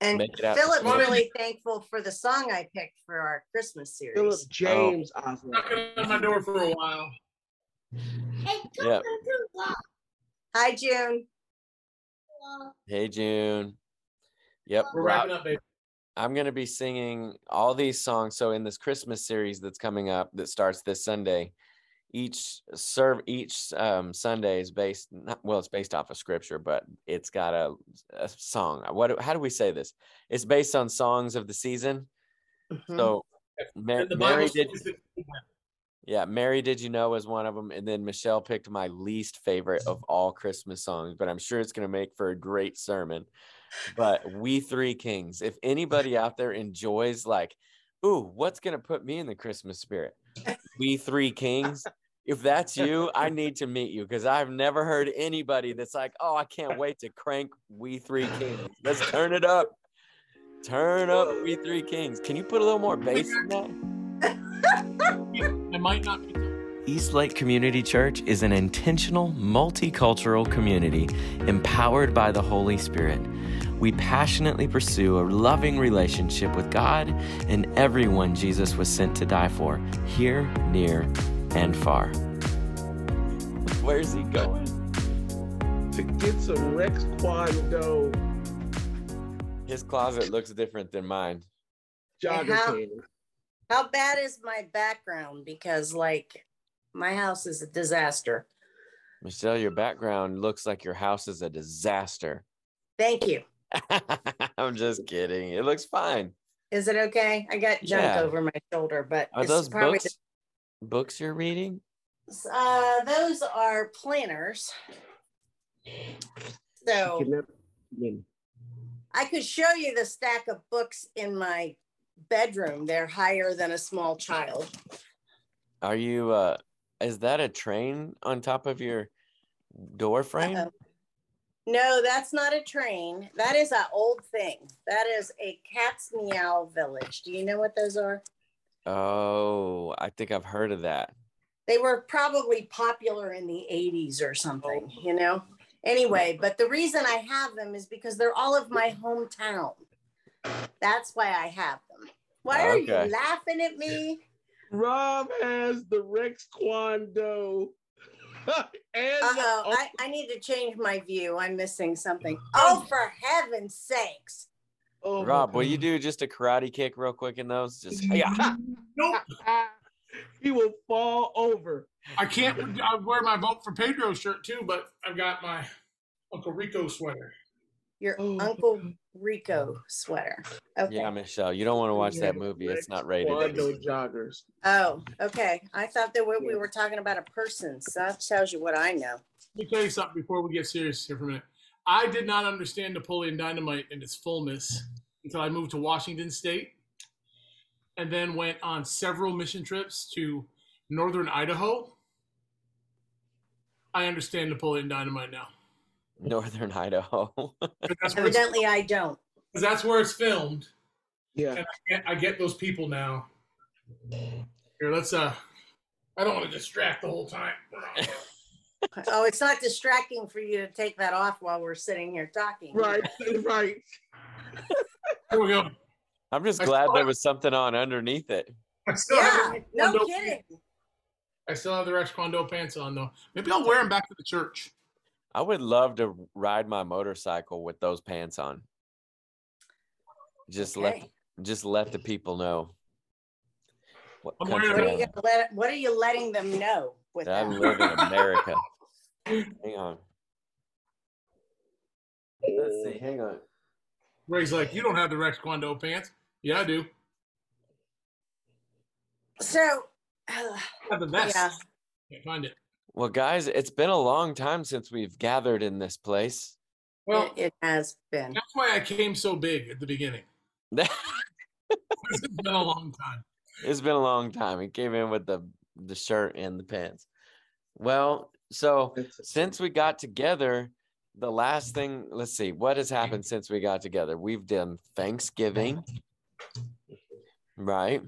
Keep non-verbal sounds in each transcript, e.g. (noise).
And Make it out. Philip's really thankful for the song I picked for our Christmas series. Philip James Oh. Oswald. Knocking on my door for a while. Yeah. Hi, June. Hey, June. Yep. We're wrapping up, baby. I'm going to be singing all these songs. So in this Christmas series that's coming up that starts this Sunday, each serve each um, Sunday is based not, well, it's based off of scripture, but it's got a, a song. What how do we say this? It's based on songs of the season. Mhm. So Mar- Mary did yeah, Mary Did You Know was one of them, and then Michelle picked my least favorite of all Christmas songs, but I'm sure it's going to make for a great sermon. But We Three Kings, if anybody out there enjoys like, ooh, what's going to put me in the Christmas spirit? We Three Kings. If that's you, I (laughs) need to meet you because I've never heard anybody that's like, oh, I can't wait to crank We Three Kings. Let's turn it up. Turn up We Three Kings. Can you put a little more bass in that? I might not be. East Lake Community Church is an intentional, multicultural community empowered by the Holy Spirit. We passionately pursue a loving relationship with God and everyone Jesus was sent to die for, here, near, and far. Where's he going? To get some Rex Kwon Do His closet looks different than mine. jogger how- How bad is my background? Because, like, my house is a disaster. Michelle, your background looks like your house is a disaster. Thank you. (laughs) I'm just kidding. It looks fine. Is it okay? I got junk Yeah. over my shoulder, but Are it's those probably books? Books you're reading? Uh, those are planners. So Can never begin. I could show you the stack of books in my bedroom. They're higher than a small child. Are you uh is that a train on top of your door frame? Uh-oh. No, that's not a train. That is an old thing. That is a cat's meow village. Do you know what those are? Oh, I think I've heard of that. They were probably popular in the 80s or something, you know? Anyway, but the reason I have them is because they're all of my hometown. That's why I have them. Why are Okay. you laughing at me? Rob has the Rex Kwon Do. Uh oh! I, I need to change my view. I'm missing something. (gasps) Oh, for heaven's sakes. Oh Rob, will you do just a karate kick real quick in those? Just yeah. (laughs) Nope. he will fall over. I can't. I wear my vote for Pedro shirt too, but I've got my Uncle Rico sweater. Your Oh, Uncle Rico sweater. Okay. Yeah, Michelle, you don't want to watch that movie. Rex It's not rated. Kwon Do (laughs) joggers. Oh, okay. I thought that we, we were talking about a person. So that tells you what I know. Let me tell you something before we get serious here for a minute. I did not understand Napoleon Dynamite in its fullness until I moved to Washington State and then went on several mission trips to northern Idaho. I understand Napoleon Dynamite now. Northern Idaho. 'Cause That's where, it's, Evidently, I don't. 'cause that's where it's filmed. Yeah. And I get, I get those people now. Here, let's, uh, I don't want to distract the whole time. (laughs) Oh, it's not distracting for you to take that off while we're sitting here talking. Right, (laughs) right. Here we go. I'm just I glad there it. was something on underneath it. I still Yeah, have the no Kondo- kidding. I still have the Rex Kondo pants on though. Maybe I'll wear them back to the church. I would love to ride my motorcycle with those pants on. Just let just let the people know. What I'm country wearing What are, you let, what are you letting them know with that I that? live in America. (laughs) hang on. Let's see. Uh, hang on. Ray's like, you don't have the Rex Kondo pants. Yeah, I do. So, I have the uh, vest. yeah, Can't find it. Well, guys, it's been a long time since we've gathered in this place. Well, it, it has been. that's why I came so big at the beginning. (laughs) it's It's been a long time. It's been a long time. He came in with the the shirt and the pants. Well, so since we got together, the last thing, let's see, what has happened since we got together? We've done Thanksgiving, right?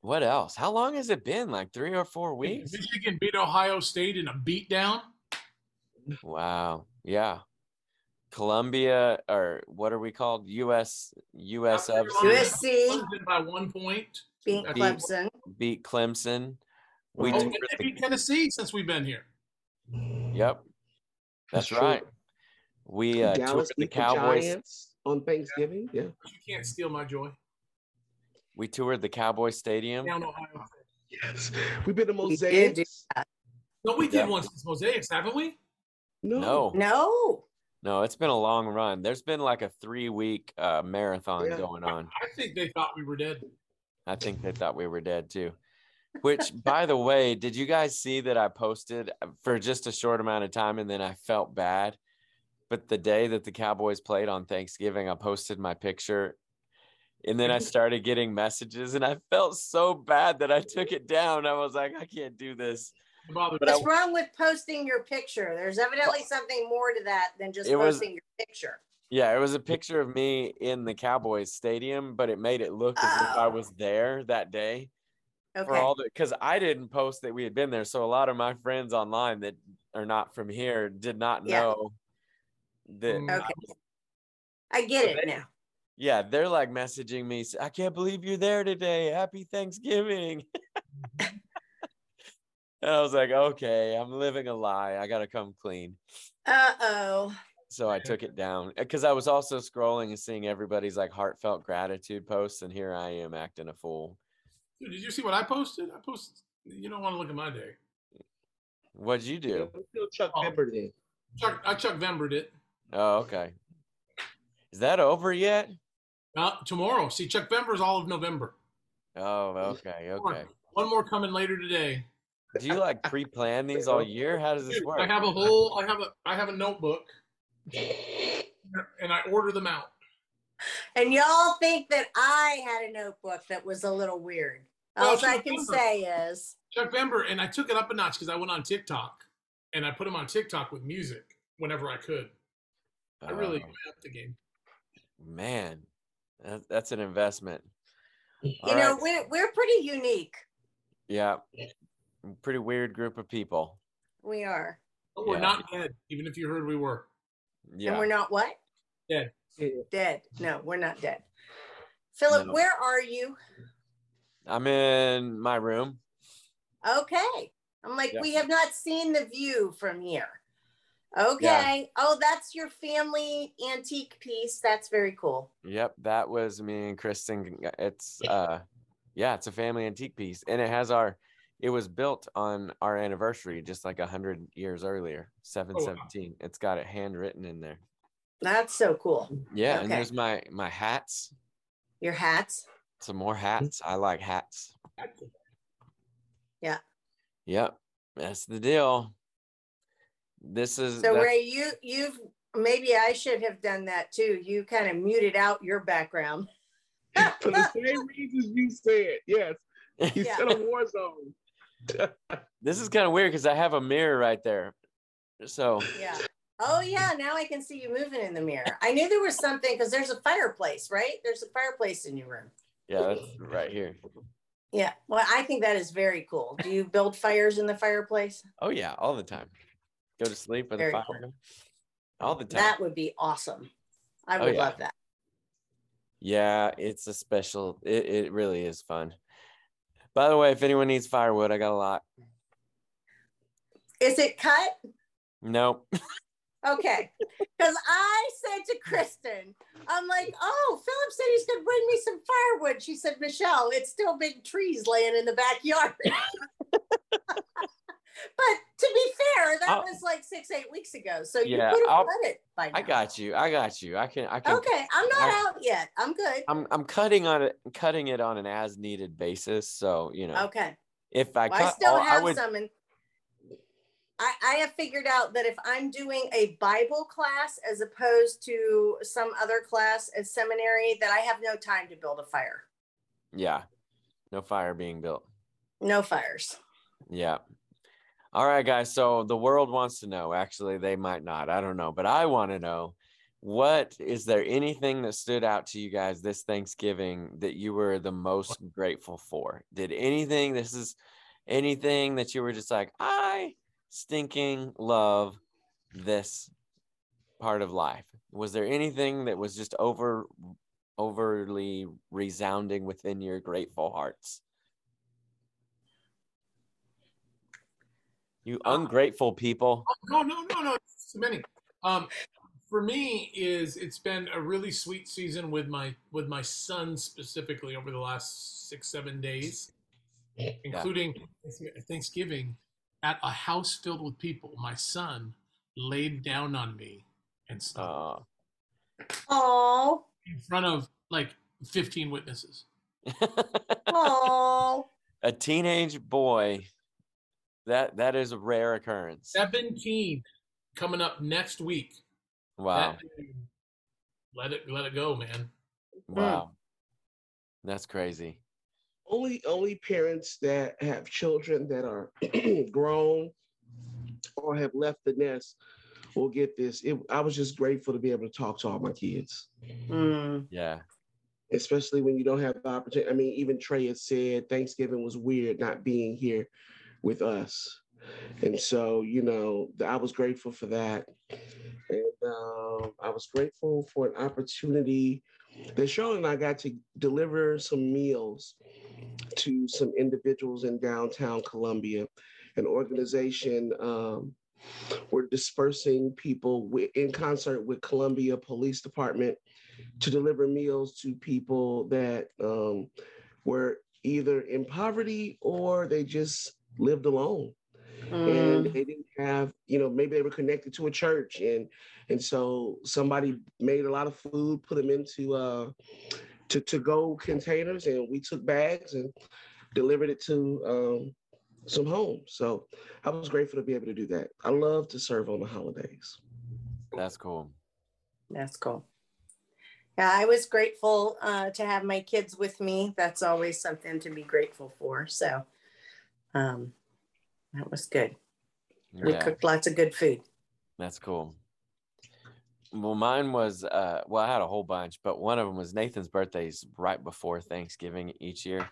What else? How long has it been? Like three or four weeks? Michigan beat Ohio State in a beatdown. Wow. Yeah. Columbia or what are we called? US USF Carolina. USC by one point. beat Beat- Clemson. beat Clemson. We Oh, toured and they beat Tennessee since we've been here. Yep. That's true. right. We uh, toured Dallas the beat the Cowboys. Giants on Thanksgiving. Yeah. You can't steal my joy. We toured the Cowboy Stadium. Down Ohio. Yes. We've been to We did do mosaics. No, we did Yeah. one since Mosaics, haven't we? No. No, No. no, it's been a long run. There's been like a three week uh, marathon Yeah. going on. I think they thought we were dead. I think they thought we were dead too. Which, by the way, did you guys see that I posted uh, for just a short amount of time and then I felt bad? But the day that the Cowboys played on Thanksgiving, I posted my picture and then I (laughs) started getting messages and I felt so bad that I took it down. I was like, I can't do this. It bothered But I- What's wrong with posting your picture? There's evidently something more to that than just It was- posting your picture. Yeah, it was a picture of me in the Cowboys stadium, but it made it look as if I Oh. was there that day. For all the because I didn't post that we had been there. So a lot of my friends online that are not from here did not Yeah. know that. Mm. Okay. I get it now. Yeah, they're like messaging me. I can't believe you're there today. Happy Thanksgiving. (laughs) and I was like, okay, I'm living a lie. I gotta come clean. Uh oh. So I took it down because I was also scrolling and seeing everybody's like heartfelt gratitude posts, and here I am acting a fool. Dude, did you see what I posted? I posted. You don't want to look at my day. What'd you do? We feel Chuck Oh. Pepper did. Chuck, I Chuck Vembered it. Oh, okay. Is that over yet? Uh, tomorrow. See, Chuck Vember's all of November. Oh, okay, okay. One more coming later today. Do you like pre-plan these all year? How does this Dude, work? I have a whole. I have a. I have a notebook, and I order them out. And y'all think that I had a notebook that was a little weird. Well, All I can Vember. say is, Chuck Vember, and I took it up a notch because I went on TikTok, and I put them on TikTok with music whenever I could. I really Oh, went up the game. man, that, that's an investment. you All know, right. we're we're pretty unique. yeah, pretty weird group of people. We are, But we're Yeah. not dead, even if you heard we were. Yeah. and we're not what? Dead. Yeah. Dead. No, we're not dead. Philip, No. where are you? I'm in my room. Okay. I'm like, Yeah. we have not seen the view from here. Okay. Oh, that's your family antique piece. That's very cool. Yep, that was me and Kristen. It's uh, yeah, it's a family antique piece, and it has our. It was built on our anniversary, just like a hundred years earlier, seven Oh, wow. seventeen. It's got it handwritten in there. That's so cool. Yeah, and Okay. there's my my hats. Your hats. Some more hats. I like hats. Yeah. Yep, that's the deal. This is So Ray, you you've maybe I should have done that too. You kind of muted out your background. (laughs) For the same reasons you said. Yes. (laughs) He Yeah. said a war zone. (laughs) this is kind of weird because I have a mirror right there. So Yeah. Oh yeah, now I can see you moving in the mirror. I knew there was something because there's a fireplace, right? There's a fireplace in your room. yeah, that's right here. Yeah. Well, I think that is very cool. Do you build fires in the fireplace? Oh yeah, all the time. Go to sleep with Very a fire. cool. All the time. That would be awesome. I Oh, would yeah. love that. Yeah, it's a special. It, it really is fun. By the way, if anyone needs firewood, I got a lot. Is it cut? Nope. (laughs) Okay. Because I said to Kristen, I'm like, oh, Philip said he's going to bring me some firewood. She said, Michelle, it's still big trees laying in the backyard. (laughs) but to be fair, that I'll- was like six, eight weeks ago. So you Yeah, could have cut it by now. I got you. I got you. I can. I can. Okay. I'm not I- out yet. I'm good. I'm I'm cutting on it, cutting it on an as needed basis. So you know, Okay. if I Well, cut, I still all, I have would. some. And I, I have figured out that if I'm doing a Bible class as opposed to some other class at seminary, that I have no time to build a fire. Yeah, no fire being built. No fires. Yeah. All right, guys. So the world wants to know. Actually, they might not. I don't know, but I want to know. What is there anything that stood out to you guys this Thanksgiving that you were the most grateful for? Did anything? This is anything that you were just like, I stinking love this part of life? Was there anything that was just over overly resounding within your grateful hearts? You Uh, ungrateful people. Oh, no, no, no, no. So many. Um, for me, is it's been a really sweet season with my with my son specifically over the last six seven days, including Thanksgiving at a house filled with people. My son laid down on me and stuff Uh, Oh, in front of like 15 witnesses. (laughs) oh. a teenage boy. That that is a rare occurrence. 17 coming up next week. Wow. That- let it let it go, man. Wow. That's crazy. Only only parents that have children that are (clears throat) grown or have left the nest will get this. It, I was just grateful to be able to talk to all my kids, Mm. Yeah. especially when you don't have the opportunity. I mean, even Trey has said Thanksgiving was weird not being here with us, and so you know I was grateful for that, and um, I was grateful for an opportunity that Sean and I got to deliver some meals to some individuals in downtown Columbia, an organization. Um, we're dispersing people wi- in concert with Columbia Police Department to deliver meals to people that um, were either in poverty or they just lived alone and Mm. they didn't have you know maybe they were connected to a church and and so somebody made a lot of food put them into uh to to go containers and we took bags and delivered it to um some homes so i was grateful to be able to do that i love to serve on the holidays That's cool. That's cool. Yeah, I was grateful uh, to have my kids with me. That's always something to be grateful for. So um, that was good. We cooked lots of good food. That's cool. Well, mine was uh well, I had a whole bunch, but one of them was Nathan's birthday's right before Thanksgiving each year.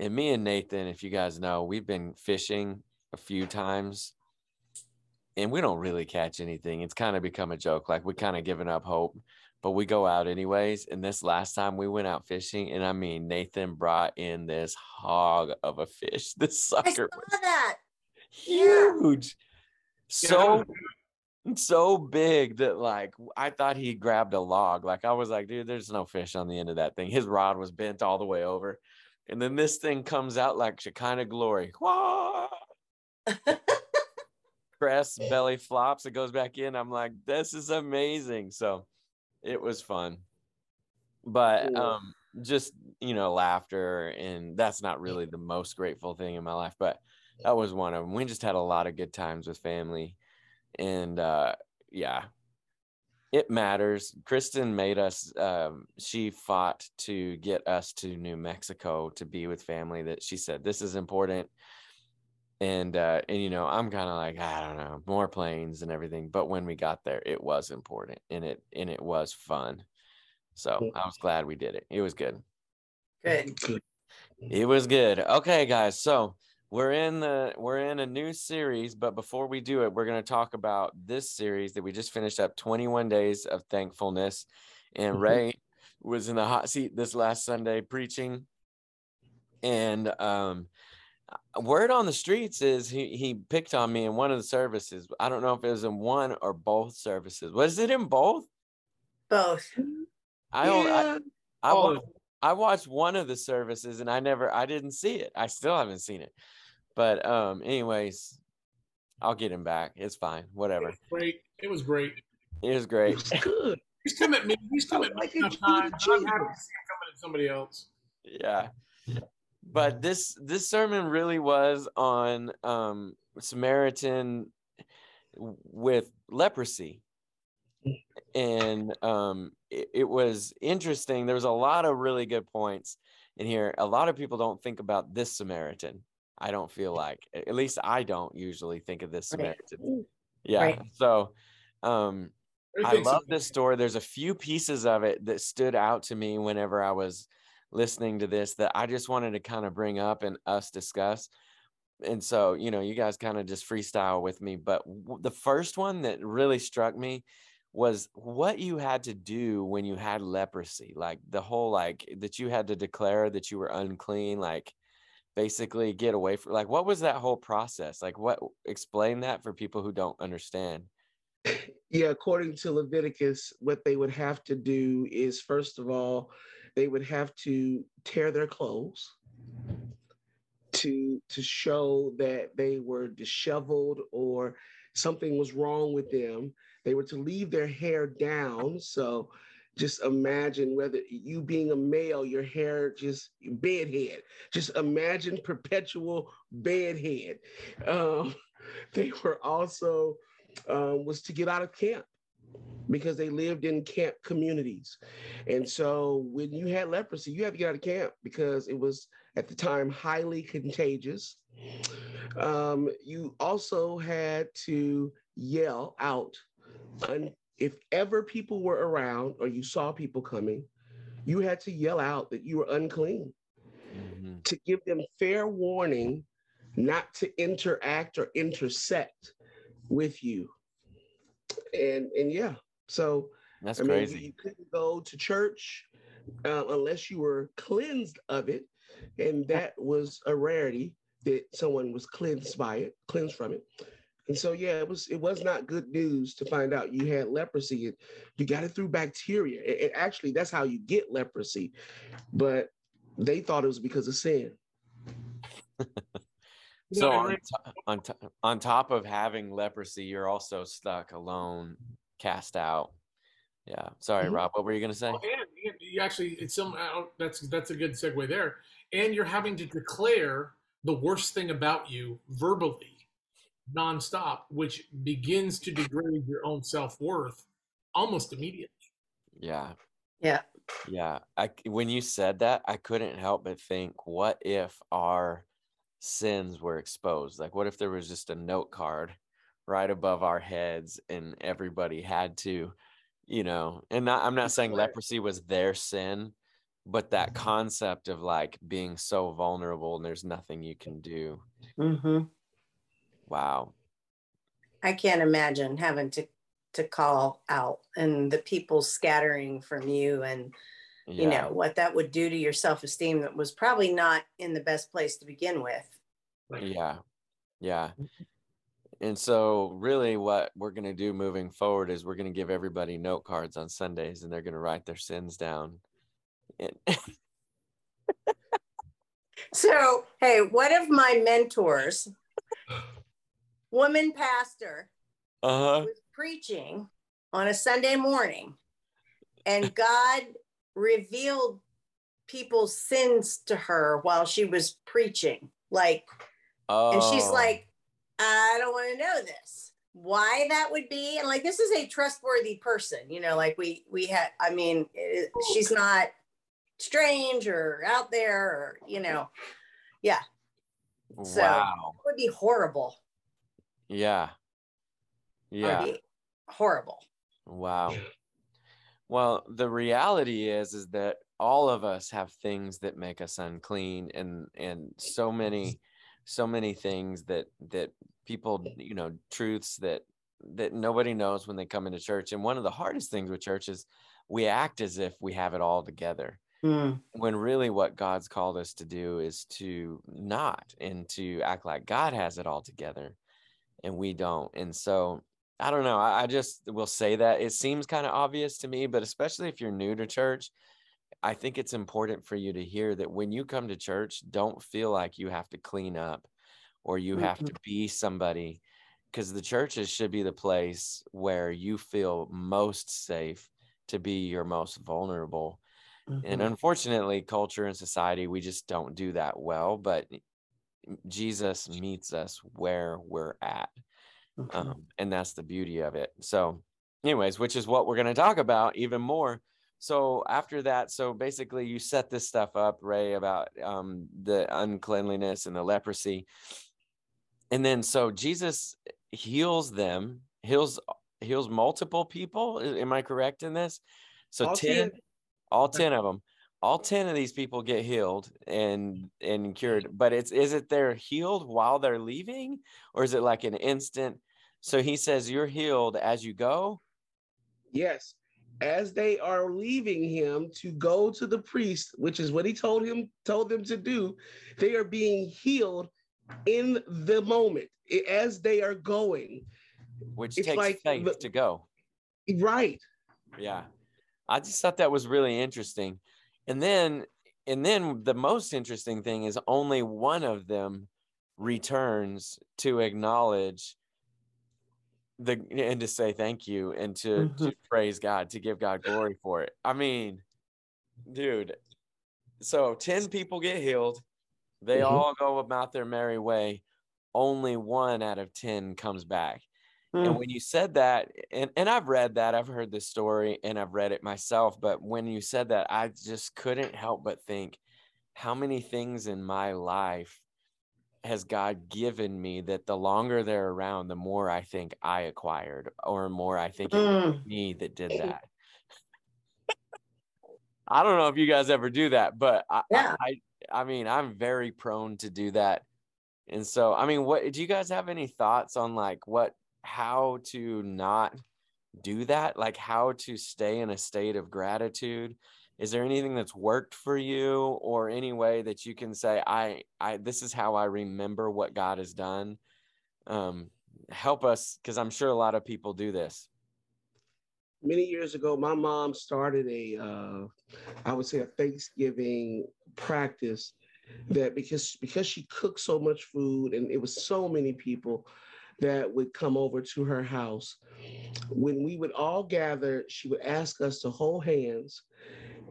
And me and Nathan, if you guys know, we've been fishing a few times and we don't really catch anything. It's kind of become a joke. Like we kind of given up hope, but we go out anyways. And this last time we went out fishing, and I mean Nathan brought in this hog of a fish. (laughs) This I saw sucker was that. Huge. So (laughs) so big that like I thought he grabbed a log. Like I was like, dude, there's no fish on the end of that thing. His rod was bent all the way over. And then this thing comes out like Shekinah glory. Crest (laughs) belly flops, it goes back in. I'm like, this is amazing. So it was fun. But um just you know, laughter and that's not really the most grateful thing in my life, but that was one of them. We just had a lot of good times with family and uh yeah it matters kristen made us um she fought to get us to new mexico to be with family that she said this is important and uh and you know i'm kind of like i don't know more planes and everything but when we got there it was important and it and it was fun so i was glad we did it it was good Good. it was good. Okay, guys. So we're in the we're in a new series, but before we do it, we're going to talk about this series that we just finished up 21 days of thankfulness. And Mhm. Ray was in the hot seat this last Sunday preaching. And um word on the streets is he he picked on me in one of the services. I don't know if it was in one or both services. Was it in both? Both. I I, yeah. I, All wa- I watched one of the services and I never I didn't see it. I still haven't seen it. But um anyways, I'll get him back. It's fine. Whatever. Great. It was great. It was it great. was good (laughs) He's come at me. He's come at me like it enough to times. the I'm happy to see him coming at somebody else. Yeah. But this this sermon really was on um Samaritan with leprosy. And um it, it was interesting. There was a lot of really good points in here. A lot of people don't think about this Samaritan. I don't feel like at least I don't usually think of this. Samaritan. Yeah. Right. So um I love this story. There's a few pieces of it that stood out to me whenever I was listening to this that I just wanted to kind of bring up and us discuss. And so, you know, you guys kind of just freestyle with me. But w- the first one that really struck me was what you had to do when you had leprosy like the whole like that you had to declare that you were unclean like basically get away from like what was that whole process like what explain that for people who don't understand yeah according to leviticus what they would have to do is first of all they would have to tear their clothes to to show that they were disheveled or something was wrong with them they were to leave their hair down. So just imagine whether you being a male, your hair just bedhead. Just imagine perpetual bedhead. Um, (laughs) they were also um, was to get out of camp because they lived in camp communities. And so when you had leprosy, you had to get out of camp because it was at the time highly contagious. Um, you also had to yell out if ever people were around or you saw people coming, you had to yell out that you were unclean mm-hmm. to give them fair warning not to interact or intersect with you. And and yeah, so that's I crazy. You couldn't go to church uh, unless you were cleansed of it, and that was a rarity that someone was cleansed by it, cleansed from it. And so, yeah, it was it was not good news to find out you had leprosy. And you got it through bacteria. It, it actually, that's how you get leprosy, but they thought it was because of sin. (laughs) so on, on, on top of having leprosy, you're also stuck alone, cast out. Yeah. Sorry, mm-hmm. Rob. What were you going to say? and, and you actually, it's some. That's that's a good segue there. And you're having to declare the worst thing about you verbally nonstop, which begins to degrade your own self worth almost immediately. Yeah. Yeah. Yeah. I, when you said that, I couldn't help but think, what if our sins were exposed? Like, what if there was just a note card right above our heads and everybody had to, you know, and not, I'm not saying leprosy was their sin, but that concept of like being so vulnerable and there's nothing you can do. Mm-hmm. Wow. I can't imagine having to to call out and the people scattering from you and yeah. you know what that would do to your self-esteem that was probably not in the best place to begin with. Yeah. Yeah. Mm-hmm. And so really what we're going to do moving forward is we're going to give everybody note cards on Sundays and they're going to write their sins down. (laughs) so, hey, one of my mentors woman pastor uh-huh. was preaching on a Sunday morning, and (laughs) God revealed people's sins to her while she was preaching. Like, oh. and she's oh. like, I don't want to know this. Why that would be, and like this is a trustworthy person, you know. Like we we had, I mean, it, she's not strange or out there, or you know, yeah. So wow. it would be horrible. Yeah. Yeah. Horrible. Wow. Well, the reality is is that all of us have things that make us unclean and and so many so many things that that people, you know, truths that that nobody knows when they come into church. And one of the hardest things with church is we act as if we have it all together. Mm. When really what God's called us to do is to not and to act like God has it all together and we don't. And so I don't know. I, I just will say that it seems kind of obvious to me, but especially if you're new to church, I think it's important for you to hear that when you come to church, don't feel like you have to clean up or you have to be somebody because the churches should be the place where you feel most safe to be your most vulnerable. Mm-hmm. And unfortunately, culture and society, we just don't do that well. But Jesus meets us where we're at. Okay. Um, and that's the beauty of it. So, anyways, which is what we're going to talk about even more. So, after that, so basically, you set this stuff up, Ray, about um, the uncleanliness and the leprosy. And then, so Jesus heals them, heals heals multiple people. Am I correct in this? So, all 10, 10, all 10 of them all 10 of these people get healed and and cured but it's is it they're healed while they're leaving or is it like an instant so he says you're healed as you go Yes. As they are leaving him to go to the priest, which is what he told him, told them to do, they are being healed in the moment as they are going. Which It's takes like faith the- to go. Right. Yeah. I just thought that was really interesting. And then and then the most interesting thing is only one of them returns to acknowledge the and to say thank you and to, to praise God, to give God glory for it. I mean, dude, so 10 people get healed. They Mhm. all go about their merry way. Only one out of 10 comes back. And Mm. when you said that, and, and I've read that, I've heard this story and I've read it myself, but when you said that, I just couldn't help but think how many things in my life has God given me that the longer they're around, the more I think I acquired, or more I think it was Mm. me that did that. I don't know if you guys ever do that, but I, Yeah. I, I, I mean, I'm very prone to do that. And so, I mean, what do you guys have any thoughts on like what, how to not do that? Like how to stay in a state of gratitude? Is there anything that's worked for you or any way that you can say, I, I, this is how I remember what God has done? Um, help us because I'm sure a lot of people do this. Many years ago, my mom started a, uh, I would say, a Thanksgiving practice that because because she cooked so much food and it was so many people that would come over to her house. When we would all gather, she would ask us to hold hands,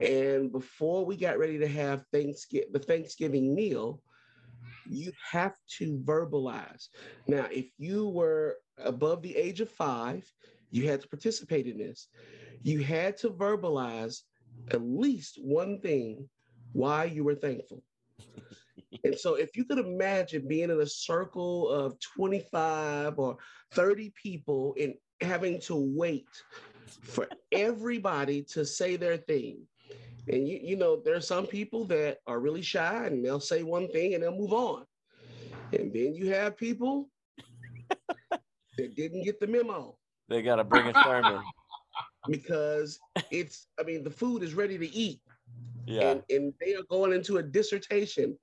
and before we got ready to have Thanksgiving, the Thanksgiving meal, you have to verbalize. Now, if you were above the age of five, you had to participate in this. You had to verbalize at least one thing why you were thankful. And so, if you could imagine being in a circle of 25 or 30 people and having to wait for everybody to say their thing. And you, you know, there are some people that are really shy and they'll say one thing and they'll move on. And then you have people (laughs) that didn't get the memo They got to bring a sermon. (laughs) because it's, I mean, the food is ready to eat. Yeah. And, and they are going into a dissertation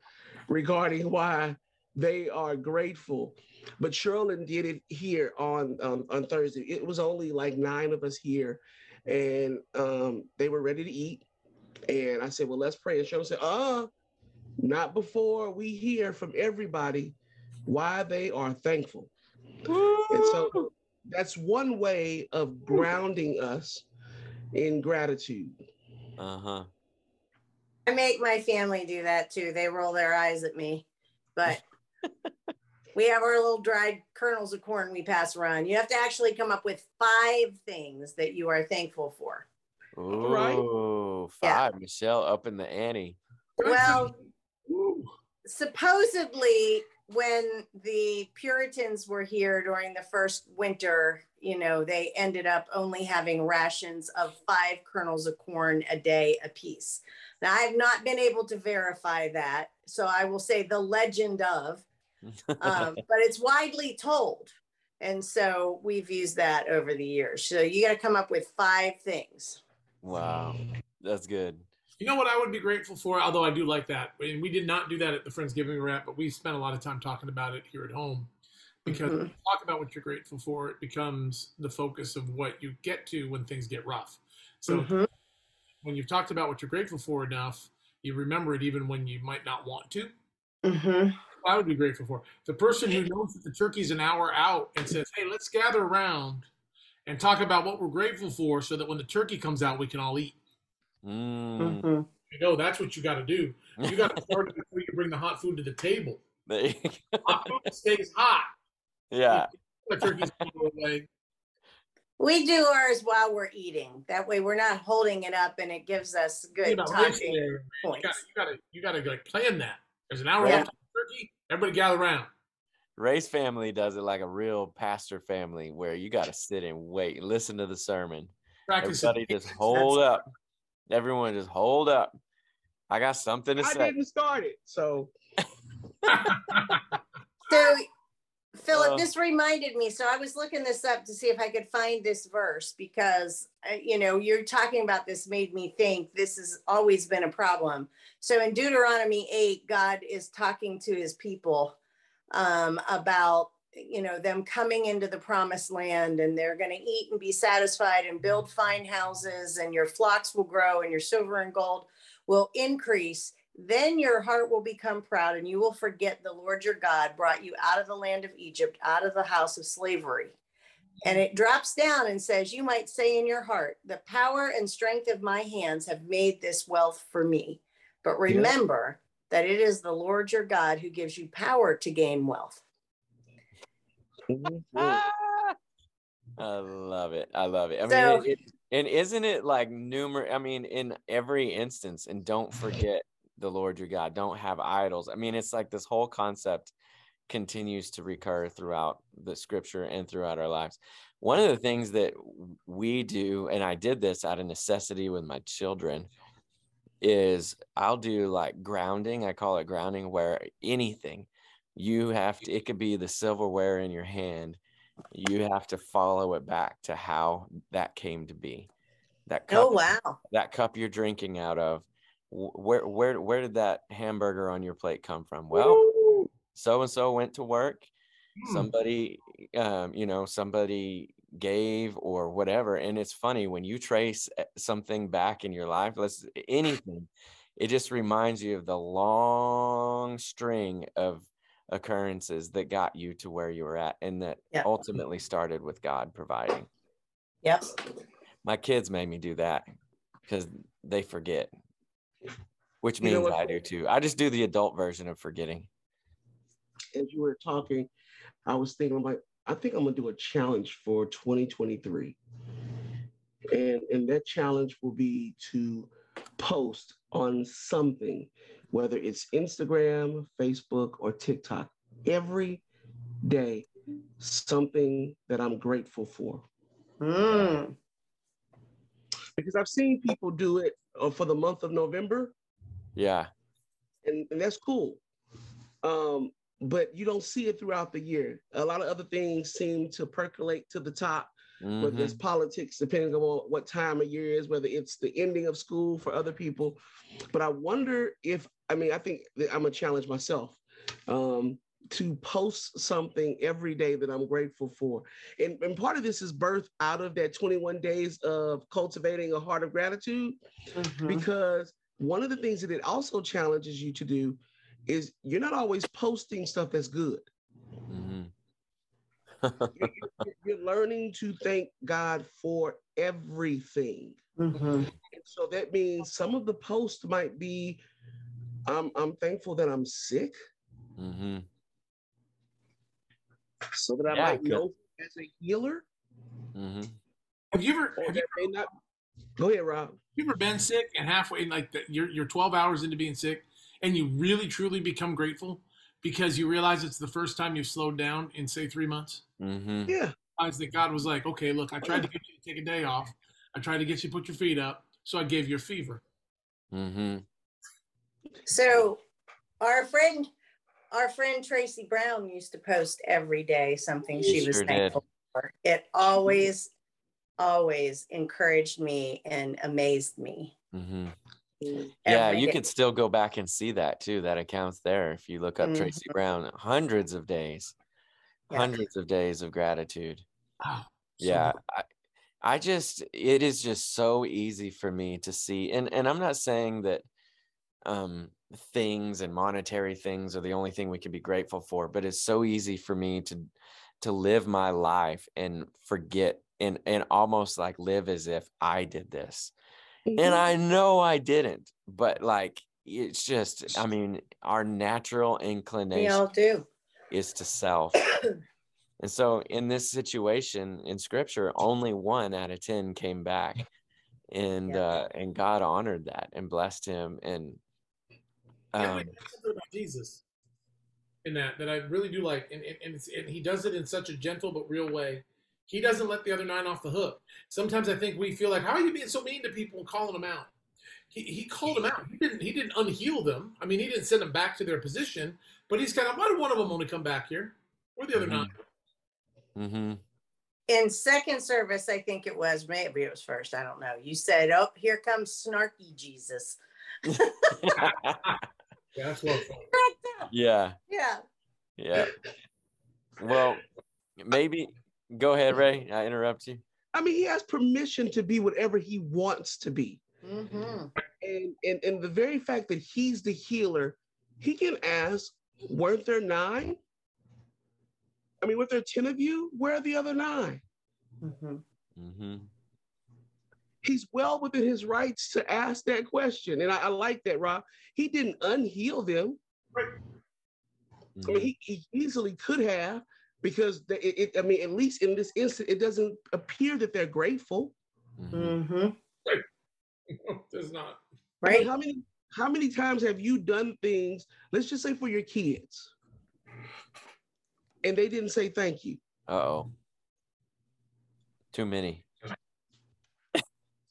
regarding why they are grateful. But Sherlin did it here on um, on Thursday. It was only like nine of us here, and um, they were ready to eat. And I said, "Well, let's pray." And Sherlin said, "Uh, not before we hear from everybody why they are thankful." And so that's one way of grounding us in gratitude. Uh huh. I make my family do that too. They roll their eyes at me, but (laughs) we have our little dried kernels of corn we pass around. You have to actually come up with five things that you are thankful for. right. Ooh, Yeah. five. Michelle up in the ante. Well, Ooh. supposedly when the Puritans were here during the first winter, you know, they ended up only having rations of five kernels of corn a day apiece. Now, I have not been able to verify that. So I will say the legend of, (laughs) um, but it's widely told. And so we've used that over the years. So you got to come up with five things. wow. That's good. You know what I would be grateful for, although I do like that. And we did not do that at the Friendsgiving wrap, but we spent a lot of time talking about it here at home. Because when Mhm. you talk about what you're grateful for, it becomes the focus of what you get to when things get rough. So Mhm. When you've talked about what you're grateful for enough, you remember it even when you might not want to. Mhm. I would be grateful for the person who knows that the turkey's an hour out and says, "Hey, let's gather around and talk about what we're grateful for, so that when the turkey comes out, we can all eat." Mm. Mhm. You know, that's what you got to do. You got to start it before you bring the hot food to the table. There you. Hot food stays hot. yeah. (laughs) The turkey's gonna away. We do ours while we're eating. That way we're not holding it up and it gives us You good know, talking You points. got, you got to, you got to like plan that. There's an hour Yeah. left turkey. Everybody gather around. Ray's family does it like a real pastor family where you got to sit and wait and listen to the sermon. Practice it. Everybody (laughs) just hold up. Everyone just hold up. I got something to I say. I didn't start it, so (laughs) So Philip, Uh, this reminded me. So I was looking this up to see if I could find this verse because, uh, you know, you're talking about this made me think this has always been a problem. So in Deuteronomy 8, God is talking to his people um, about, you know, them coming into the promised land and they're going to eat and be satisfied and build fine houses and your flocks will grow and your silver and gold will increase then your heart will become proud, and you will forget the Lord your God brought you out of the land of Egypt, out of the house of slavery. And it drops down and says, You might say in your heart, The power and strength of my hands have made this wealth for me. But remember that it is the Lord your God who gives you power to gain wealth. Mhm. Ah! (laughs) I love it. I love it. I mean, it, it- and isn't it like numerous? I mean, in every instance, and don't forget the Lord your God. Don't have idols. I mean, it's like this whole concept continues to recur throughout the scripture and throughout our lives. One of the things that we do, and I did this out of necessity with my children, is I'll do like grounding. I call it grounding, where anything you have to, it could be the silverware in your hand you have to follow it back to how that came to be. That cup, Oh, wow. that cup you're drinking out of, where where where did that hamburger on your plate come from? Well, so and so went to work. Hmm. Somebody, um, you know, somebody gave or whatever. And it's funny when you trace uh, something back in your life, let's anything, it just reminds you of the long string of occurrences that got you to where you were at and that Yeah. ultimately started with God providing. Yes. My kids made me do that because they forget, which You know means? I do too. I just do the adult version of forgetting. As you were talking, I was thinking, I'm like, I think I'm gonna do a challenge for 2023. And and that challenge will be to post on something, whether it's Instagram, Facebook, or TikTok, every day, something that I'm grateful for. Mm. Because I've seen people do it uh, for the month of November, Yeah. and, and that's cool. Um, but you don't see it throughout the year. A lot of other things seem to percolate to the top, whether Mhm. it's politics, depending on what time of year is, whether it's the ending of school for other people. But I wonder if, I mean, I think that I'm gonna challenge myself um, to post something every day that I'm grateful for. And, and part of this is birth out of that 21 days of cultivating a heart of gratitude Mhm. because one of the things that it also challenges you to do is you're not always posting stuff that's good. Mhm. You're, you're- learning to thank God for everything. Mhm. So that means some of the posts might be I'm, I'm thankful that I'm sick Mhm. So that I Yeah, might good. know as a healer. Mhm. Have you ever Or have you, that may not. Go ahead, Rob. you ever been sick and halfway like the, you're you're 12 hours into being sick and you really truly become grateful because you realize it's the first time you've slowed down in say three months? Mhm. Yeah. Realize that God was like, okay, look, I tried to get you to take a day off. I tried to get you to put your feet up, so I gave you a fever. Mhm. So our friend, our friend Tracy Brown used to post every day something she She was sure did. thankful for. It always, always encouraged me and amazed me. Mhm. Mm, Yeah, you day. could still go back and see that too. That account's there. If you look up Mhm. Tracy Brown, hundreds of days, Yeah. hundreds of days of gratitude. Wow. So yeah I, I just it is just so easy for me to see and and i'm not saying that um things and monetary things are the only thing we can be grateful for but it's so easy for me to to live my life and forget and and almost like live as if i did this and i know i didn't but like it's just i mean our natural We inclination all do. is to self (coughs) and so in this situation in scripture, only one out of 10 came back. And Yeah. uh and God honored that and blessed him. And um wait, something about Jesus in that that I really do like, and and, and, it's, and he does it in such a gentle but real way. He doesn't let the other nine off the hook. Sometimes I think we feel like, how are you being so mean to people and calling them out? He, he called them out. He didn't he didn't unheal them. I mean, he didn't send them back to their position, but he's kind of why did one of them only come back here? Or the other Mhm. nine. Mm-hmm. In second service, I think it was, maybe it was first, I don't know. You said, oh, here comes snarky Jesus. (laughs) (laughs) Yeah, that's well fun. yeah. Yeah. Yeah. Well, maybe go ahead, Ray. I interrupt you. I mean, he has permission to be whatever he wants to be. hmm And, and and the very fact that he's the healer, he can ask, weren't there nine? I mean, weren't there 10 of you? Where are the other nine? hmm Mm-hmm. He's well within his rights to ask that question. And I, I like that, Rob. He didn't unheal them. Right. I mean, he, he easily could have, because the, it, it- I mean, at least in this instant, it doesn't appear that they're grateful. Mhm. hmm There's (laughs) not. But Right. how many how many times have you done things, let's just say for your kids, and they didn't say thank you? Uh-oh. Too many.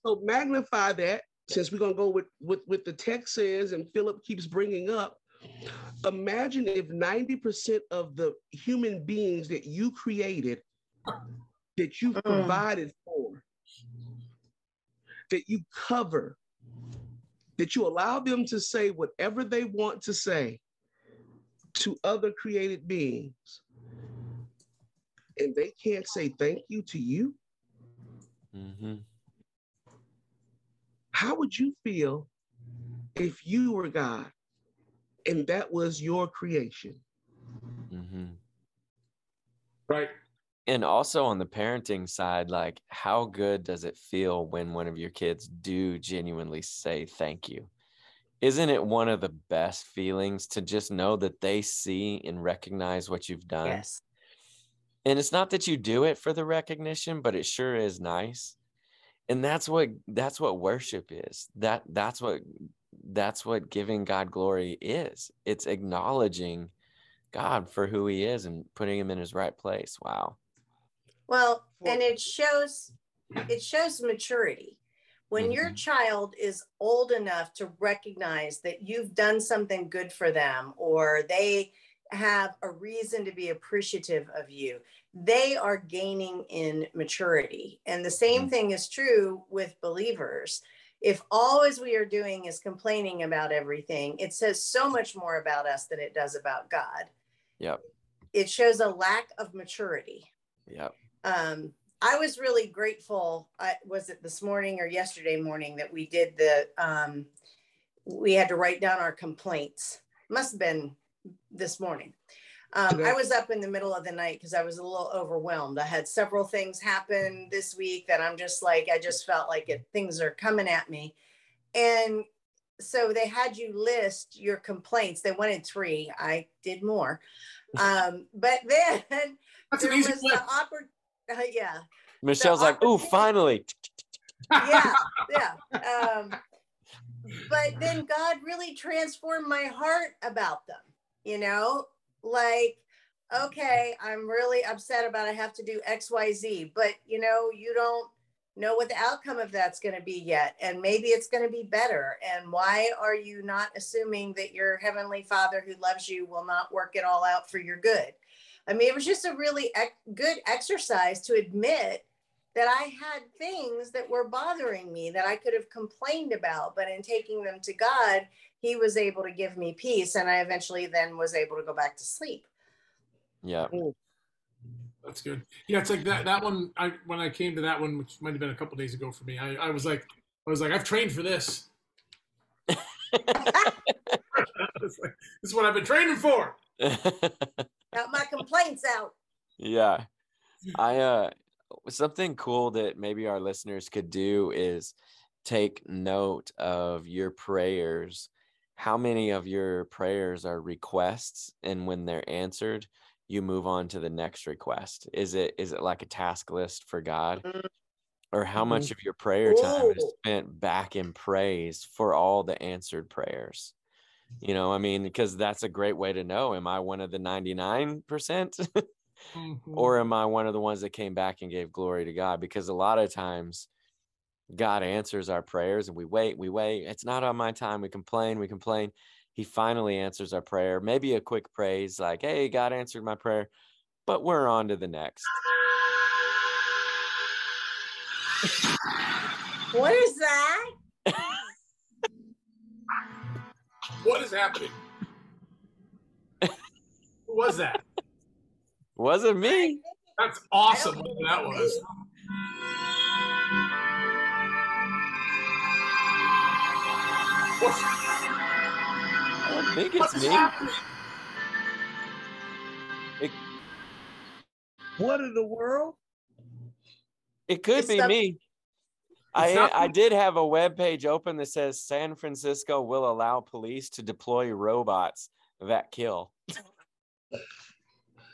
So magnify that since we're gonna go with with what the text says and Philip keeps bringing up. Imagine if 90% of the human beings that you created, that you've Mm. provided for, that you cover, that you allow them to say whatever they want to say to other created beings, and they can't say thank you to you, Mm-hmm. How would you feel if you were God and that was your creation? Mm-hmm. Right. And also on the parenting side, like how good does it feel when one of your kids do genuinely say thank you? Isn't it one of the best feelings to just know that they see and recognize what you've done? Yes. And it's not that you do it for the recognition, but it sure is nice. And that's what that's what worship is. That that's what that's what giving God glory is. It's acknowledging God for who he is and putting him in his right place. Wow. Well, Well- and it shows it shows maturity. When your Mhm. child is old enough to recognize that you've done something good for them or they have a reason to be appreciative of you, they are gaining in maturity. And the same Mhm. thing is true with believers. If always we are doing is complaining about everything, it says so much more about us than it does about God. Yep. It shows a lack of maturity Yep. um, I was really grateful. I, was it this morning or yesterday morning that we did the? Um, we had to write down our complaints. Must have been this morning. Um, Today. I was up in the middle of the night because I was a little overwhelmed. I had several things happen this week that I'm just like I just felt like it, things are coming at me, and so they had you list your complaints. They wanted three. I did more, um, but (laughs) then That's there was flip. the oppor- uh, yeah Michelle's like, "Ooh, finally." yeah yeah (laughs) um but then god really transformed my heart about them you know like okay i'm really upset about i have to do xyz but you know you don't know what the outcome of that's going to be yet and maybe it's going to be better and why are you not assuming that your heavenly father who loves you will not work it all out for your good? I mean it was just a really good exercise to admit that I had things that were bothering me that I could have complained about, but in taking them to God, He was able to give me peace. And I eventually then was able to go back to sleep. Yeah. That's good. Yeah, it's like that. That one. I when I came to that one, which might have been a couple days ago for me, I, I was like, I was like, I've trained for this. (laughs) It's like, this is what I've been training for. (laughs) Got my complaints out. yeah. I uh something cool that maybe our listeners could do is take note of your prayers. How many of your prayers are requests and when they're answered, you move on to the next request? Is it is it like a task list for God? Mm. Or how much of your prayer time is spent back in praise for all the answered prayers? You know, I mean, because that's a great way to know. Am I one of the 99%? (laughs) Mhm. or am I one of the ones that came back and gave glory to God? Because a lot of times God answers our prayers and we wait, we wait. It's not on my time. We complain, we complain. He- he finally answers our prayer. Maybe a quick praise like, hey, God answered my prayer. but we're on to the next. What is that? What is happening? Who was that? (laughs) Wasn't me. That's awesome. That was. What's, I don't think what's it's me. happening? What in the world? It could It's be the- me. I not I did have a web page open that says San Francisco will allow police to deploy robots that kill.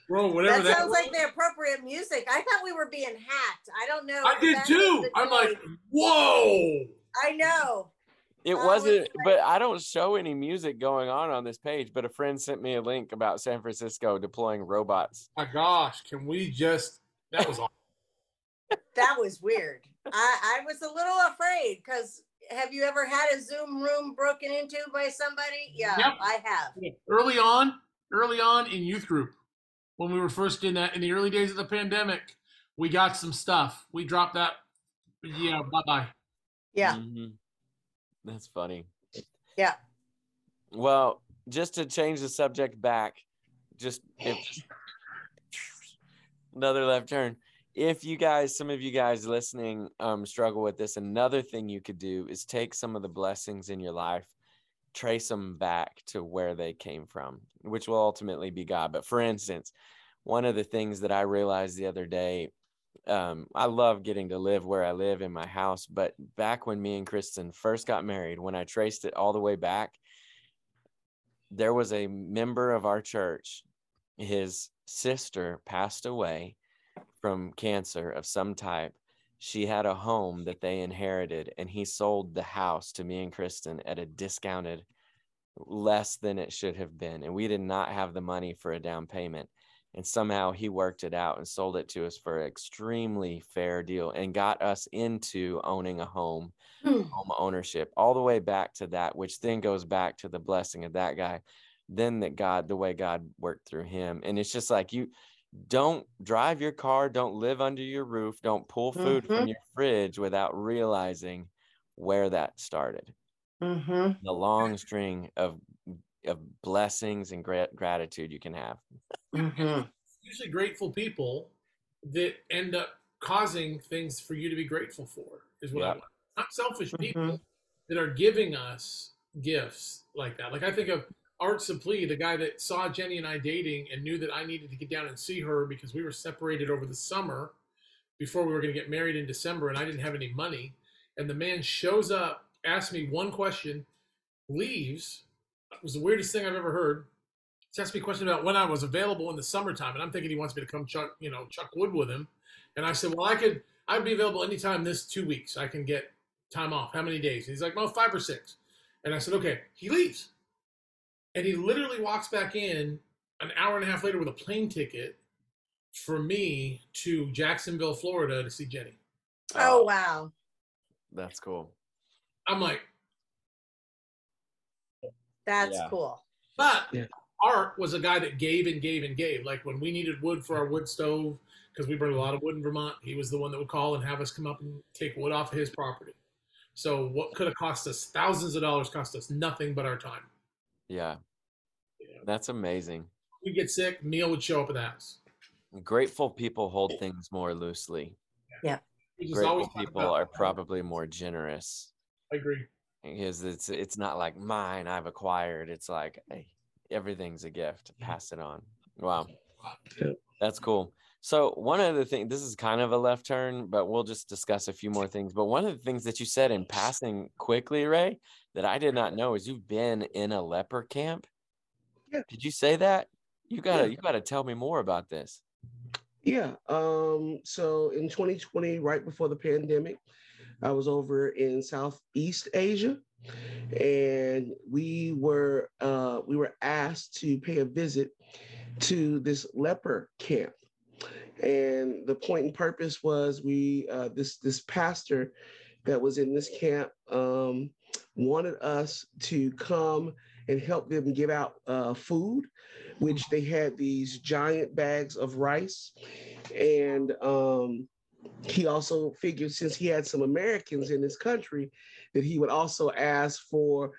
Bro, whatever That that, sounds like the appropriate music. I thought we were being hacked. I don't know. I did too. I'm like, whoa. I know. It wasn't, it's but I don't show any music going on on this page. But a friend sent me a link about San Francisco deploying robots. My gosh, can we just? That was awesome. (laughs) That was weird. I, I was a little afraid because have you ever had a Zoom room broken into by somebody? Yeah, Yep. I have. early on, early on in youth group, when we were first in that in the early days of the pandemic, we got some stuff. We dropped that. Yeah, bye bye. Yeah. Mhm. That's funny. Yeah. Well, just to change the subject back, just if (laughs) another left turn. If you guys, some of you guys listening, um, struggle with this, another thing you could do is take some of the blessings in your life, trace them back to where they came from, which will ultimately be God. But for instance, one of the things that I realized the other day, um, I love getting to live where I live in my house. But back when me and Kristen first got married, when I traced it all the way back, there was a member of our church, his sister passed away from cancer of some type. She had a home that they inherited, and he sold the house to me and Kristen at a discounted less than it should have been. And we did not have the money for a down payment. And somehow he worked it out and sold it to us for an extremely fair deal and got us into owning a home Hmm. home ownership all the way back to that which then goes back to the blessing of that guy then that god the way god worked through him and it's just like you don't drive your car don't live under your roof don't pull food from Mhm. your fridge without realizing where that started Mm-hmm. the long string of of blessings and gra- gratitude you can have Mm-hmm. Usually grateful people that end up causing things for you to be grateful for is what I Yeah. want. Not selfish Mhm. people that are giving us gifts like that. Like I think of Art Suplee, the guy that saw Jenny and I dating and knew that I needed to get down and see her because we were separated over the summer before we were going to get married in December and I didn't have any money. And the man shows up, asks me one question, leaves. It was the weirdest thing I've ever heard. He asked me a question about when I was available in the summertime, and I'm thinking he wants me to come chuck, you know, chuck wood with him. And I said, well, I could, I'd be available anytime this two weeks. I can get time off. How many days? And he's like, well, five or six. And I said, okay. He leaves, and he literally walks back in an hour and a half later with a plane ticket for me to Jacksonville, Florida, to see Jenny. Oh, oh. wow. that's cool I'm like, That's Yeah. cool. But Yeah. Art was a guy that gave and gave and gave. Like when we needed wood for our wood stove, because we burned a lot of wood in Vermont, he was the one that would call and have us come up and take wood off of his property. So what could have cost us thousands of dollars cost us nothing but our time. yeah You know, that's amazing we get sick, Neil would show up at the house. grateful people hold things more loosely Yeah. just grateful people about- are probably more generous I agree. because it's it's not like mine I've acquired. It's like hey, everything's a gift. Pass it on. Wow, that's cool. So one of the things this is kind of a left turn, but we'll just discuss a few more things. But one of the things that you said in passing quickly, Ray, that I did not know is you've been in a leper camp. Yeah. Did you say that? You gotta Yeah. you gotta tell me more about this. Yeah. Um, so in 2020, right before the pandemic, I was over in Southeast Asia and we were uh, we were asked to pay a visit to this leper camp. And the point and purpose was we uh, this this pastor that was in this camp um, wanted us to come and help them give out uh, food, which they had these giant bags of rice. And um, he also figured since he had some Americans in his country, that he would also ask for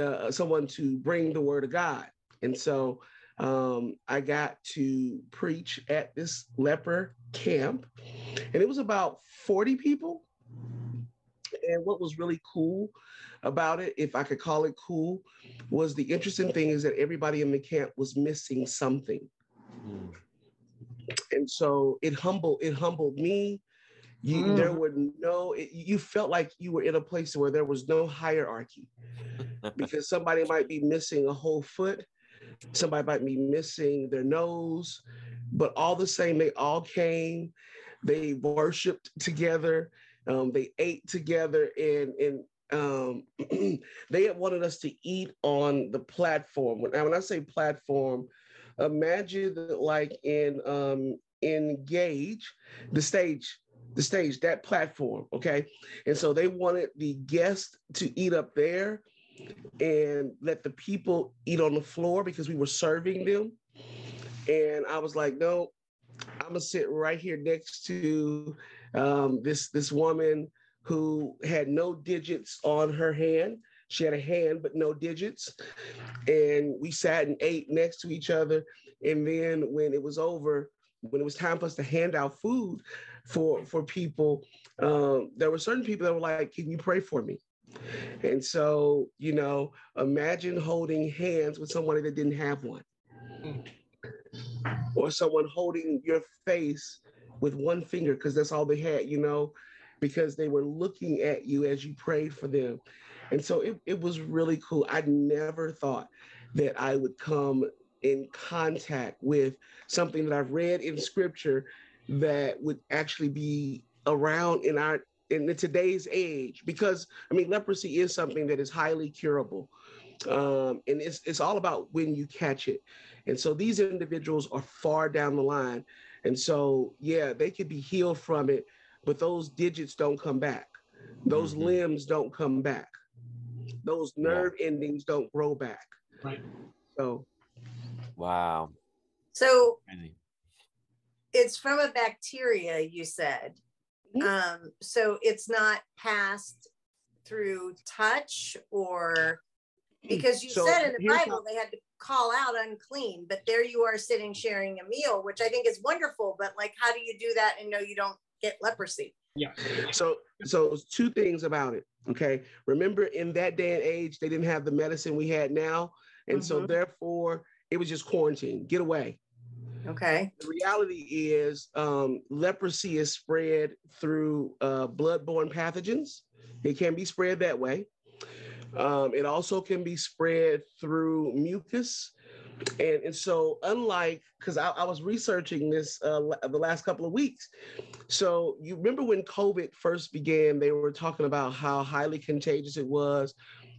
uh, someone to bring the word of God. And so um, I got to preach at this leper camp, and it was about 40 people. And what was really cool about it, if I could call it cool, was the interesting thing is that everybody in the camp was missing something. Mm. And so it humbled it humbled me. You, mm. There were no, it, you felt like you were in a place where there was no hierarchy because somebody might be missing a whole foot, somebody might be missing their nose, but all the same, they all came, they worshiped together, um, they ate together, and and um, (clears throat) they had wanted us to eat on the platform. Now, when I say platform, imagine like in um, engage the stage the stage that platform okay and so they wanted the guests to eat up there and let the people eat on the floor because we were serving them and i was like no i'm gonna sit right here next to um, this this woman who had no digits on her hand. She had a hand, but no digits. And we sat and ate next to each other. And then when it was over, when it was time for us to hand out food for, for people, um, there were certain people that were like, Can you pray for me? And so, you know, imagine holding hands with somebody that didn't have one, or someone holding your face with one finger because that's all they had, you know because they were looking at you as you prayed for them. And so it, it was really cool. I never thought that I would come in contact with something that I've read in scripture that would actually be around in our in today's age because I mean leprosy is something that is highly curable. Um, and it's it's all about when you catch it. And so these individuals are far down the line. And so yeah, they could be healed from it but those digits don't come back. Those mm-hmm. limbs don't come back. Those nerve yeah. endings don't grow back. Right. So, wow. So, it's from a bacteria, you said. Mm-hmm. Um, so it's not passed through touch or because you so said in the Bible how- they had to call out unclean, but there you are sitting sharing a meal, which I think is wonderful. But like, how do you do that and know you don't get leprosy. Yeah. So so two things about it. Okay. Remember in that day and age, they didn't have the medicine we had now. And mm-hmm. so therefore it was just quarantine. Get away. Okay. The reality is um, leprosy is spread through uh, bloodborne pathogens. It can be spread that way. Um, it also can be spread through mucus and, and so unlike because I, I, was researching this uh, the last couple of weeks so you remember when covid first began they were talking about how highly contagious it was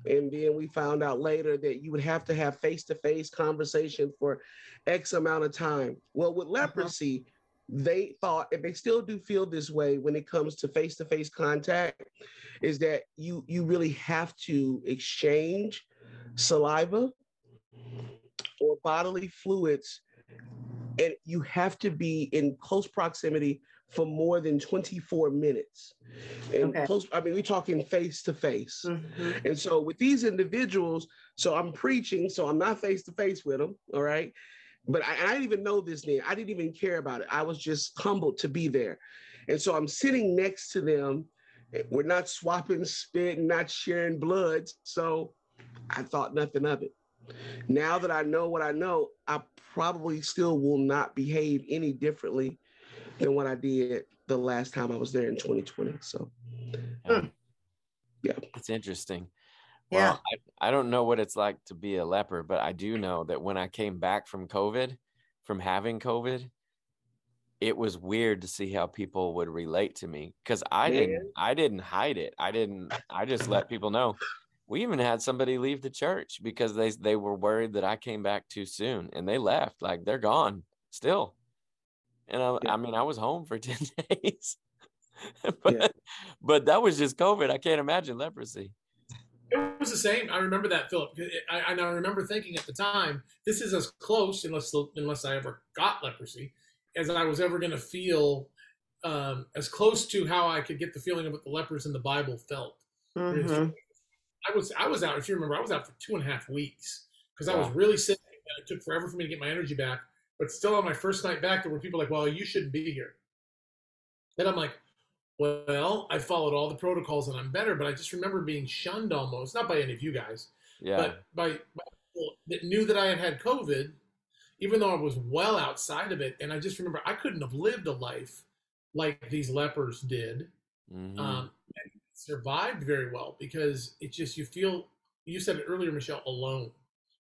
and then we found out later that you would have to have face-to-face conversation for x amount of time well with uh-huh. leprosy uh-huh. they thought and they still do feel this way when it comes to face-to-face contact is that you you really have to exchange saliva or bodily fluids, and you have to be in close proximity for more than 24 minutes. And okay. close, I mean, we're talking face to face. Mm-hmm. And so with these individuals, so I'm preaching, so I'm not face to face with them, all right? But I, I didn't even know this then. I didn't even care about it. I was just humbled to be there. And so I'm sitting next to them. We're not swapping spit not sharing blood. So I thought nothing of it. Now that I know what I know, I probably still will not behave any differently than what I did the last time I was there in 2020. So, yeah, yeah. it's interesting. Well, yeah. I, I don't know what it's like to be a leper, but I do know that when I came back from COVID, from having COVID, it was weird to see how people would relate to me because I Man. didn't I didn't hide it. I didn't I just let people know we even had somebody leave the church because they they were worried that I came back too soon and they left like they're gone still. And I, yeah. I mean I was home for (laughs) 10 days. (laughs) but, Yeah. but that was just COVID. I can't imagine leprosy. It was the same. I remember that, Philip. I, I, and I remember thinking at the time, this is as close, unless unless I ever got leprosy, as I was ever going to feel, um, as close to how I could get the feeling of what the lepers in the Bible felt. Mhm. I was I was out. If you remember, I was out for two and a half weeks because I was really sick, and it took forever for me to get my energy back. But still, on my first night back, there were people like, "Well, you shouldn't be here," and I'm like, "Well, I followed all the protocols and I'm better." But I just remember being shunned almost, not by any of you guys, Yeah. but by, by people that knew that I had had COVID, even though I was well outside of it. And I just remember I couldn't have lived a life like these lepers did Mhm. um, and survived very well because it just you feel you said it earlier michelle alone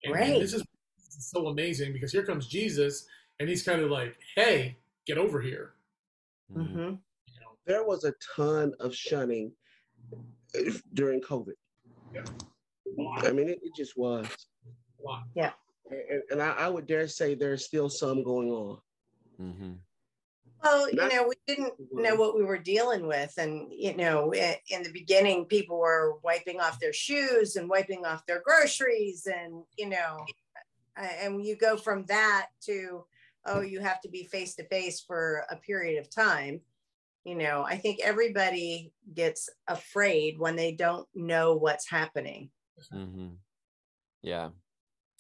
and, and Right. this, is, this is so amazing because here comes jesus and he's kind of like hey get over here Mhm. Mhm. you know There was a ton of shunning during COVID. Yeah. I mean, it, it just was. a lot. And, and I, I would dare say there's still some going on. Mhm. Well, you know, we didn't know what we were dealing with. And, you know, in the beginning, people were wiping off their shoes and wiping off their groceries. And, you know, a- and you go from that to, oh, you have to be face to face for a period of time. You know, I think everybody gets afraid when they don't know what's happening. hmm Yeah,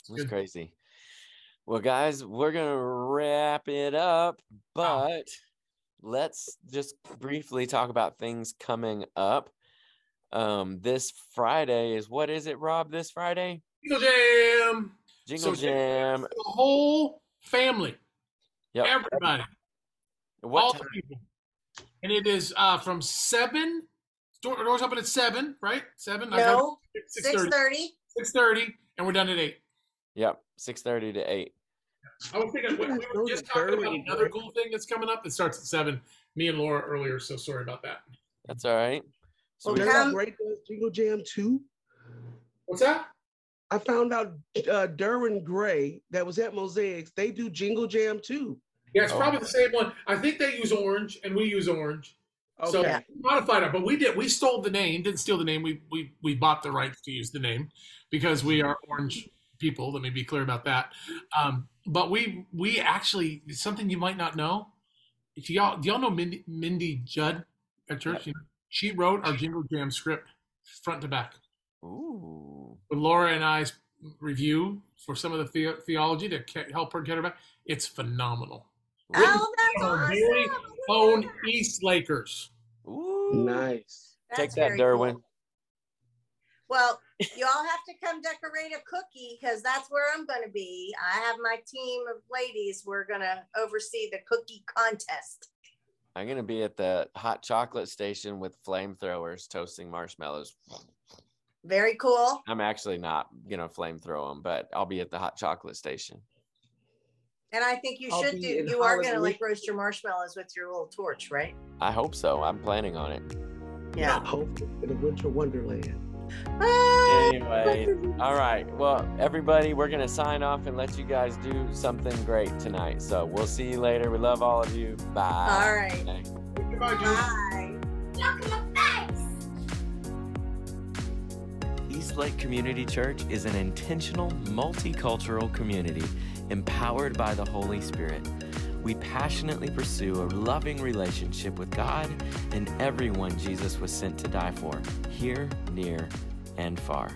it's crazy. Well, guys, we're gonna wrap it up, but let's just briefly talk about things coming up. Um, this Friday is what is it, Rob? This Friday, Jingle jam Jingle So, Jam. the whole family Yep. everybody all What the time? people and it is uh from seven door, doors open at seven right seven No, six six thirty thirty. six thirty and we're done at eight Yep, six thirty to eight. I was thinking, we, we were just talking about another cool thing that's coming up that starts at seven. Me and Laura earlier, so sorry about that. That's all right. So Well, we- come- Derek Gray does Jingle Jam too. What's that? I found out uh, Derwin Gray that was at Mosaics. They do Jingle Jam too. Yeah, it's Oh. probably the same one. I think they use orange and we use orange. So Okay. we modified it, but we did. We stole the name, didn't steal the name. We we we bought the rights to use the name because we are orange people. Let me be clear about that. Um, but we we actually something you might not know. If y'all do y'all know Mindy, Mindy Judd at church? You know, she wrote our Jingle Jam script front to back. Ooh. with Laura and I's review for some of the, the- theology to ca- help her get her back. It's phenomenal. Written Oh, that's awesome. very own East Lakers. Ooh. Nice. Take that, very Derwin. cool. Well, you all have to come decorate a cookie because that's where I'm going to be. I have my team of ladies. We're going to oversee the cookie contest. I'm gonna be at the hot chocolate station with flamethrowers toasting marshmallows. Very cool. I'm actually not gonna flamethrow them, but I'll be at the hot chocolate station. And I think you I'll should do, you are going to Hollywood. like roast your marshmallows with your little torch, right? I hope so. I'm planning on it. Yeah. Hopefully in a winter wonderland. Ah, Anyway, all right. Well, everybody, we're gonna sign off and let you guys do something great tonight. So we'll see you later. We love all of you. Bye. All right. Goodbye, Julie. Bye. Eastlake Community Church is an intentional, multicultural community empowered by the Holy Spirit. We passionately pursue a loving relationship with God and everyone Jesus was sent to die for, here, near, and far.